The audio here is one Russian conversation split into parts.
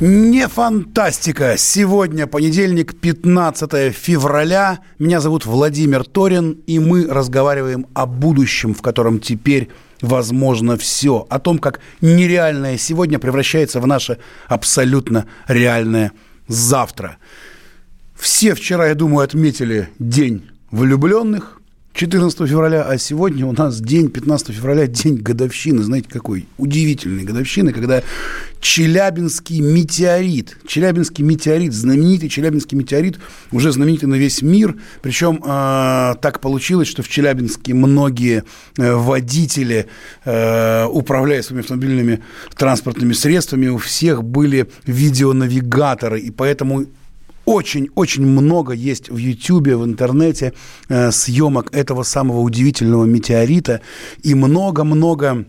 Не фантастика. Сегодня понедельник, 15 февраля. Меня зовут Владимир Торин, и мы разговариваем о будущем, в котором теперь возможно все. О том, как нереальное сегодня превращается в наше абсолютно реальное завтра. Все вчера, я думаю, отметили День влюбленных. 14 февраля, а сегодня у нас день, 15 февраля, день годовщины. Знаете, какой удивительной годовщины, когда Челябинский метеорит, Челябинский метеорит, знаменитый Челябинский метеорит, уже знаменитый на весь мир. Причем э, так получилось, что в Челябинске многие э, водители, э, управляя своими автомобильными транспортными средствами, у всех были видеонавигаторы, и поэтому очень-очень много есть в Ютьюбе, в интернете э, съемок этого самого удивительного метеорита. И много-много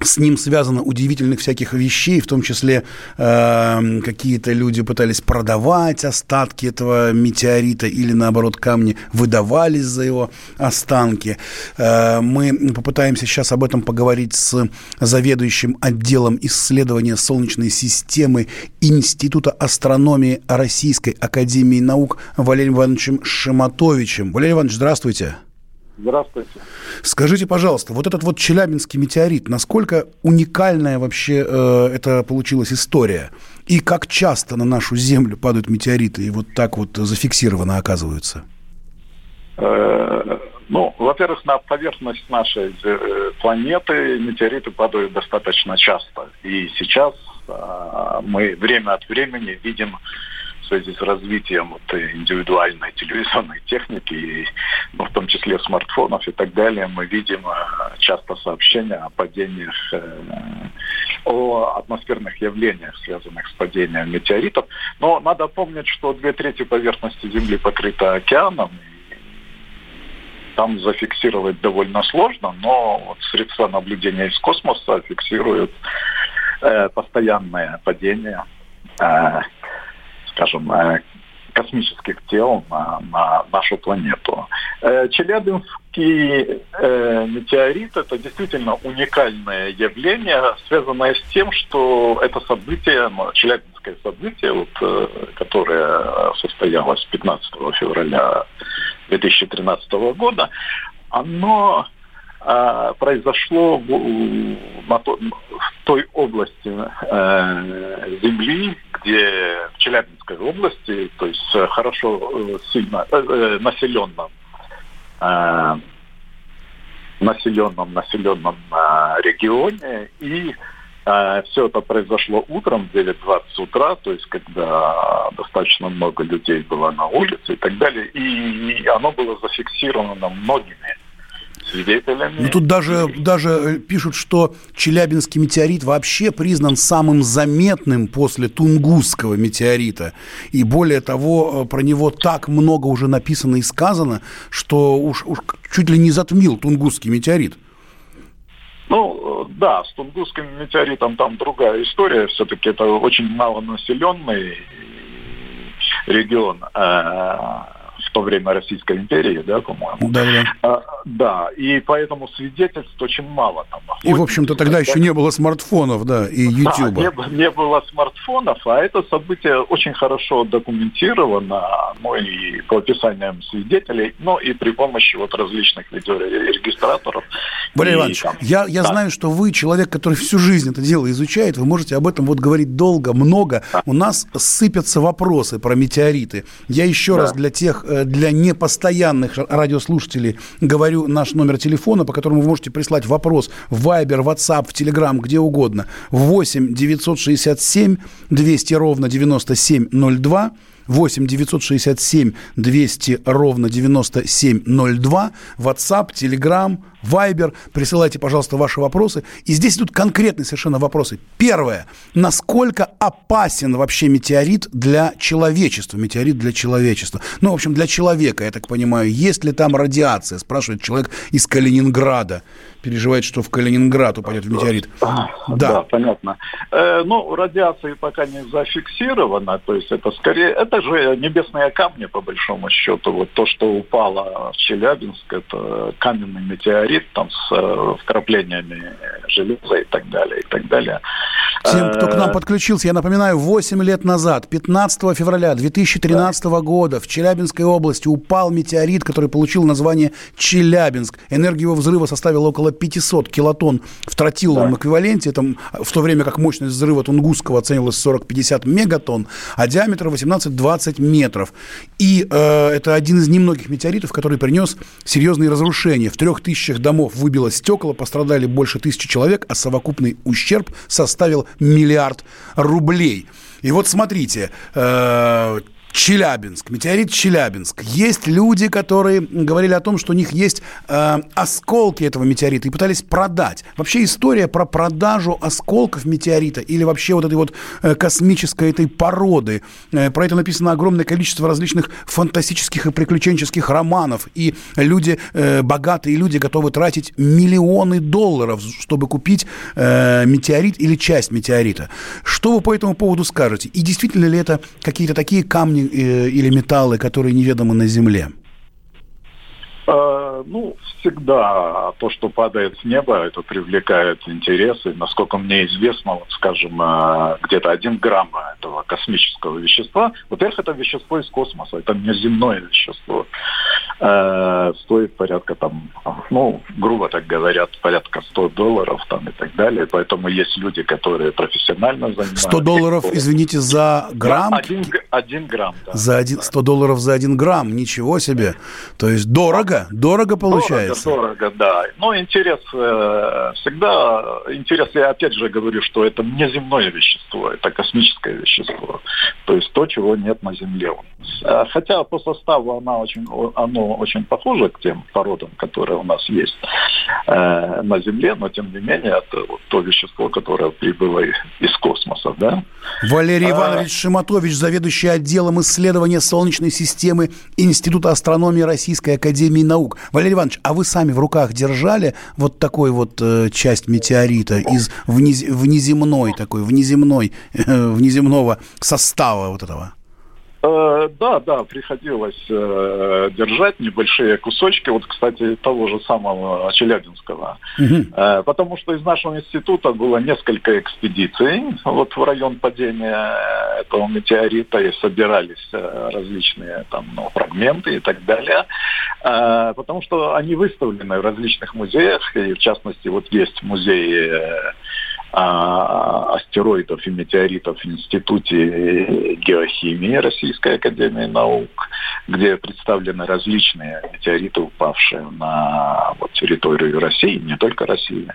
с ним связано удивительных всяких вещей, в том числе э, какие-то люди пытались продавать остатки этого метеорита или, наоборот, камни выдавались за его останки. Э, мы попытаемся сейчас об этом поговорить с заведующим отделом исследования Солнечной системы Института астрономии Российской Академии Наук Валерием Ивановичем Шиматовичем. Валерий Иванович, здравствуйте. Здравствуйте. Скажите, пожалуйста, вот этот вот Челябинский метеорит, насколько уникальная вообще э, это получилась история? И как часто на нашу Землю падают метеориты и вот так вот зафиксированно оказываются? Э, ну, во-первых, на поверхность нашей э, планеты метеориты падают достаточно часто. И сейчас э, мы время от времени видим связи с развитием вот, индивидуальной телевизионной техники, и, ну, в том числе смартфонов и так далее, мы видим э, часто сообщения о падениях, э, о атмосферных явлениях, связанных с падением метеоритов. Но надо помнить, что две трети поверхности Земли покрыта океаном, там зафиксировать довольно сложно, но вот средства наблюдения из космоса фиксируют э, постоянное падение э, скажем, э, космических тел на, на нашу планету. Э, Челябинский э, метеорит – это действительно уникальное явление, связанное с тем, что это событие, ну, Челябинское событие, вот, которое состоялось 15 февраля 2013 года, оно э, произошло в, на то, в той области э, Земли, где в Челябинской области, то есть э, хорошо э, сильно э, э, населенном э, населенном населенном э, регионе. И э, все это произошло утром в 9.20 утра, то есть когда достаточно много людей было на улице и так далее, и оно было зафиксировано многими свидетелями. Ну, тут даже, даже э, пишут, что Челябинский метеорит вообще признан самым заметным после Тунгусского метеорита. И более того, э, про него так много уже написано и сказано, что уж, уж чуть ли не затмил Тунгусский метеорит. Ну, э, да, с Тунгусским метеоритом там другая история. Все-таки это очень малонаселенный регион то время Российской империи, да, по-моему. Да, да. А, да, и поэтому свидетельств очень мало там. И, в общем-то, тогда еще не было смартфонов, да, и YouTube. Да, не, не было смартфонов, а это событие очень хорошо документировано, ну и по описаниям свидетелей, ну и при помощи вот различных видеорегистраторов. Валерий Иванович, там, я, я да. знаю, что вы человек, который всю жизнь это дело изучает, вы можете об этом вот говорить долго, много. Да. У нас сыпятся вопросы про метеориты. Я еще да. раз для тех Э, для непостоянных радиослушателей говорю наш номер телефона, по которому вы можете прислать вопрос в Viber, WhatsApp, в Telegram, где угодно. 8 967 200 ровно 9702. 8 967 200 ровно 9702. WhatsApp, Telegram, Viber. Присылайте, пожалуйста, ваши вопросы. И здесь идут конкретные совершенно вопросы. Первое. Насколько опасен вообще метеорит для человечества? Метеорит для человечества. Ну, в общем, для человека, я так понимаю. Есть ли там радиация? Спрашивает человек из Калининграда переживает, что в Калининград упадет метеорит. Да, да понятно. Э, ну, радиации пока не зафиксировано, то есть это скорее, это же небесные камни, по большому счету. Вот то, что упало в Челябинск, это каменный метеорит там с э, вкраплениями железа и так далее, и так далее. Тем, кто к нам э, подключился, я напоминаю, 8 лет назад, 15 февраля 2013 да. года в Челябинской области упал метеорит, который получил название Челябинск. Энергия его взрыва составила около около 500 килотонн в тротиловом да. эквиваленте, это, в то время как мощность взрыва Тунгусского оценивалась 40-50 мегатонн, а диаметр 18-20 метров. И э, это один из немногих метеоритов, который принес серьезные разрушения. В трех тысячах домов выбило стекла, пострадали больше тысячи человек, а совокупный ущерб составил миллиард рублей. И вот смотрите, э, Челябинск, метеорит Челябинск. Есть люди, которые говорили о том, что у них есть э, осколки этого метеорита и пытались продать. Вообще история про продажу осколков метеорита или вообще вот этой вот э, космической этой породы. Э, про это написано огромное количество различных фантастических и приключенческих романов. И люди, э, богатые люди готовы тратить миллионы долларов, чтобы купить э, метеорит или часть метеорита. Что вы по этому поводу скажете? И действительно ли это какие-то такие камни, или металлы, которые неведомы на Земле? Ну, всегда то, что падает с неба, это привлекает интерес. И, насколько мне известно, вот, скажем, э, где-то один грамм этого космического вещества, во-первых, это вещество из космоса, это не земное вещество. Э, стоит порядка там, ну, грубо так говорят, порядка 100 долларов там и так далее. Поэтому есть люди, которые профессионально занимаются. 100 долларов, извините, за грамм? Один, один грамм, да. За один, 100 долларов за один грамм, ничего себе. То есть дорого Дорого? Дорого получается? Дорого, дорого, да. Но интерес э, всегда... Интерес, я опять же говорю, что это не земное вещество, это космическое вещество. То есть то, чего нет на Земле. А хотя по составу она очень, оно очень похоже к тем породам, которые у нас есть э, на Земле, но тем не менее это вот то вещество, которое прибыло из космоса, да. Валерий а... Иванович Шиматович, заведующий отделом исследования Солнечной системы Института астрономии Российской Академии наук. Валерий Иванович, а вы сами в руках держали вот такой вот э, часть метеорита из внез, внеземной такой, внеземной, э, внеземного состава вот этого? Э, да, да, приходилось э, держать небольшие кусочки, вот, кстати, того же самого Челябинского. Угу. Э, потому что из нашего института было несколько экспедиций вот в район падения этого метеорита, и собирались э, различные там ну, фрагменты и так далее. Э, потому что они выставлены в различных музеях, и в частности вот есть музей э, астероидов и метеоритов в Институте геохимии Российской Академии Наук, где представлены различные метеориты, упавшие на вот, территорию России, не только России,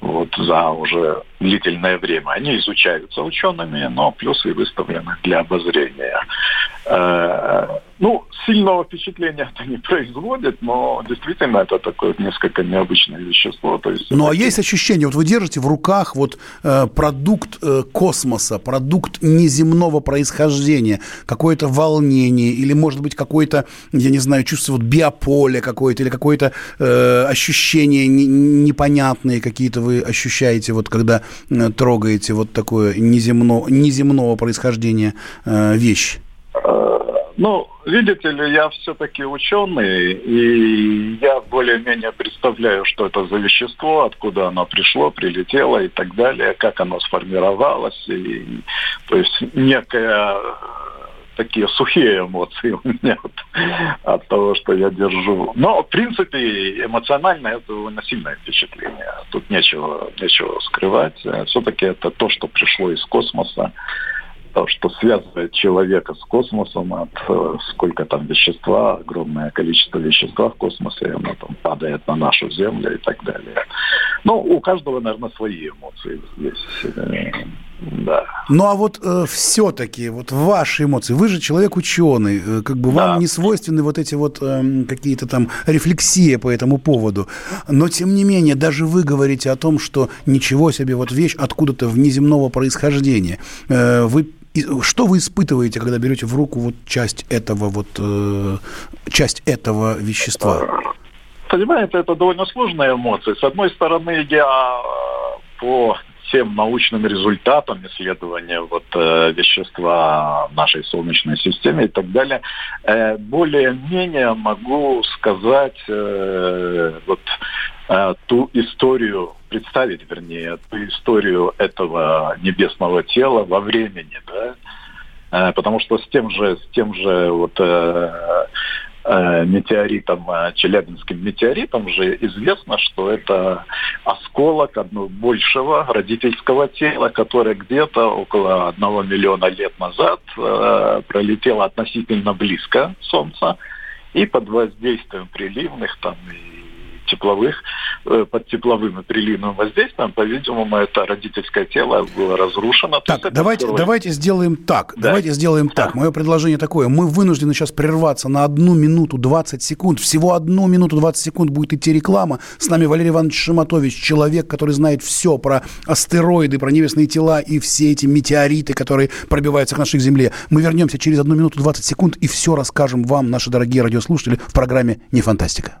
вот, за уже длительное время. Они изучаются учеными, но плюс и выставлены для обозрения. Э, ну, сильного впечатления это не производит, но действительно это такое несколько необычное вещество. То есть, ну, а есть ощущение, вот вы держите в руках вот э, продукт э, космоса, продукт неземного происхождения, какое-то волнение или, может быть, какое-то, я не знаю, чувство вот биополя какое-то или какое-то э, ощущение не, непонятные какие-то вы ощущаете, вот когда э, трогаете вот такое неземно, неземного происхождения э, вещь? Ну, видите ли, я все-таки ученый, и я более-менее представляю, что это за вещество, откуда оно пришло, прилетело и так далее, как оно сформировалось. И, то есть некая такие сухие эмоции у меня от, от того, что я держу. Но, в принципе, эмоционально это довольно сильное впечатление. Тут нечего, нечего скрывать. Все-таки это то, что пришло из космоса то, что связывает человека с космосом, от э, сколько там вещества, огромное количество вещества в космосе, оно там падает на нашу Землю и так далее. Ну, у каждого, наверное, свои эмоции здесь. Э, Да. Ну а вот э, все-таки, вот ваши эмоции, вы же человек ученый, э, как бы да. вам не свойственны вот эти вот э, какие-то там рефлексии по этому поводу. Но тем не менее, даже вы говорите о том, что ничего себе, вот вещь откуда-то внеземного происхождения. Э, вы что вы испытываете, когда берете в руку вот часть этого вот э, часть этого вещества? Понимаете, это довольно сложная эмоция. С одной стороны, я э, по тем научным результатам исследования вот, э, вещества в нашей Солнечной системе и так далее, э, более-менее могу сказать э, вот, э, ту историю, представить, вернее, ту историю этого небесного тела во времени, да, э, потому что с тем же, с тем же вот э, Э, метеоритом, э, челябинским метеоритом же известно, что это осколок одного большего родительского тела, которое где-то около одного миллиона лет назад э, пролетело относительно близко Солнца и под воздействием приливных там и тепловых, э, под тепловым и приливным воздействием, по-видимому, это родительское тело было разрушено. Так, давайте, давайте сделаем так. Да. Давайте сделаем да. так. Мое предложение такое. Мы вынуждены сейчас прерваться на одну минуту 20 секунд. Всего одну минуту 20 секунд будет идти реклама. С нами Валерий Иванович Шиматович, человек, который знает все про астероиды, про небесные тела и все эти метеориты, которые пробиваются к нашей Земле. Мы вернемся через одну минуту 20 секунд и все расскажем вам, наши дорогие радиослушатели, в программе «Не фантастика».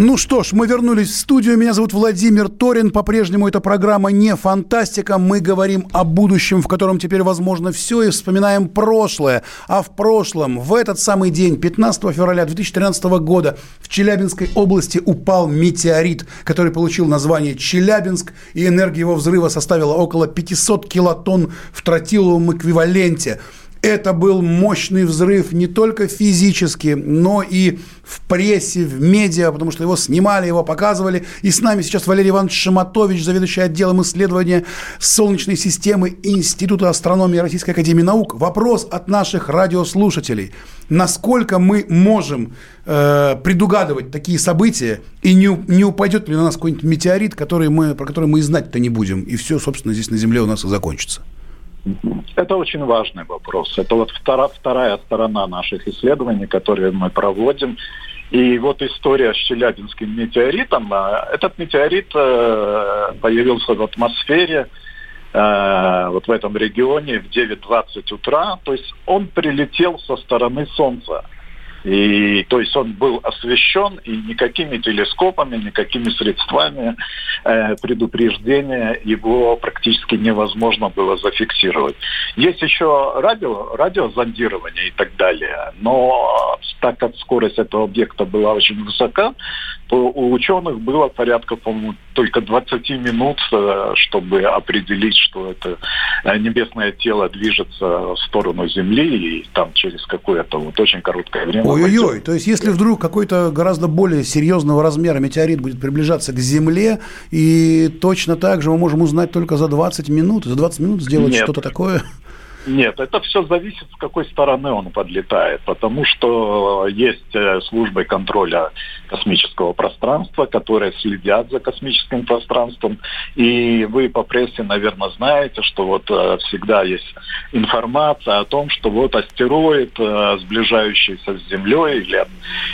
Ну что ж, мы вернулись в студию. Меня зовут Владимир Торин. По-прежнему эта программа не фантастика. Мы говорим о будущем, в котором теперь возможно все, и вспоминаем прошлое. А в прошлом, в этот самый день, 15 февраля 2013 года, в Челябинской области упал метеорит, который получил название Челябинск, и энергия его взрыва составила около 500 килотонн в тротиловом эквиваленте. Это был мощный взрыв не только физически, но и в прессе, в медиа, потому что его снимали, его показывали. И с нами сейчас Валерий Иванович Шаматович, заведующий отделом исследования Солнечной системы Института астрономии Российской Академии Наук. Вопрос от наших радиослушателей. Насколько мы можем э, предугадывать такие события, и не, не упадет ли на нас какой-нибудь метеорит, который мы, про который мы и знать-то не будем, и все, собственно, здесь на Земле у нас и закончится? Это очень важный вопрос. Это вот вторая, вторая сторона наших исследований, которые мы проводим. И вот история с Челябинским метеоритом. А, этот метеорит э, появился в атмосфере э, вот в этом регионе в 9.20 утра. То есть он прилетел со стороны Солнца. И то есть он был освещен, и никакими телескопами, никакими средствами э, предупреждения его практически невозможно было зафиксировать. Есть еще радио, радиозондирование и так далее, но так как скорость этого объекта была очень высока, то у ученых было порядка, по-моему, только 20 минут, э, чтобы определить, что это э, небесное тело движется в сторону Земли, и там через какое-то вот очень короткое время Ой-ой-ой, то есть если вдруг какой-то гораздо более серьезного размера метеорит будет приближаться к Земле, и точно так же мы можем узнать только за 20 минут, за 20 минут сделать что-то такое? Нет, это все зависит, с какой стороны он подлетает, потому что есть э, службы контроля космического пространства, которые следят за космическим пространством, и вы по прессе, наверное, знаете, что вот э, всегда есть информация о том, что вот астероид, э, сближающийся с Землей или,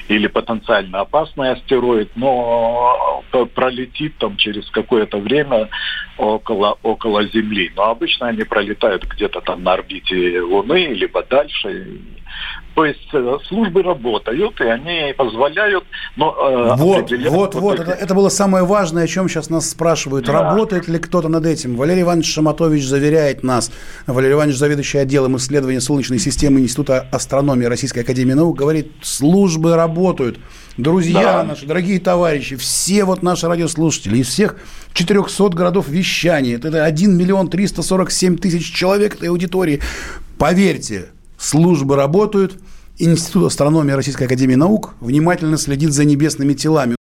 или потенциально опасный астероид, но пролетит там через какое-то время около, около Земли. Но обычно они пролетают где-то там на орбите Луны, либо дальше. То есть э, службы работают, и они позволяют... Но, э, вот, вот, вот, это, это было самое важное, о чем сейчас нас спрашивают. Да. Работает ли кто-то над этим? Валерий Иванович Шаматович заверяет нас, Валерий Иванович, заведующий отделом исследования Солнечной системы Института астрономии Российской Академии Наук, говорит, службы работают. Друзья да. наши, дорогие товарищи, все вот наши радиослушатели из всех 400 городов вещания, это 1 миллион 347 тысяч человек этой аудитории. Поверьте, службы работают, Институт астрономии Российской Академии Наук внимательно следит за небесными телами.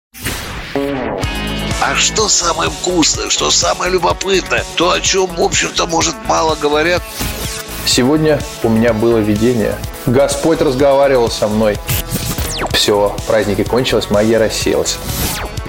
А что самое вкусное, что самое любопытное, то, о чем, в общем-то, может, мало говорят? Сегодня у меня было видение. Господь разговаривал со мной. Все, праздники кончились, магия рассеялась.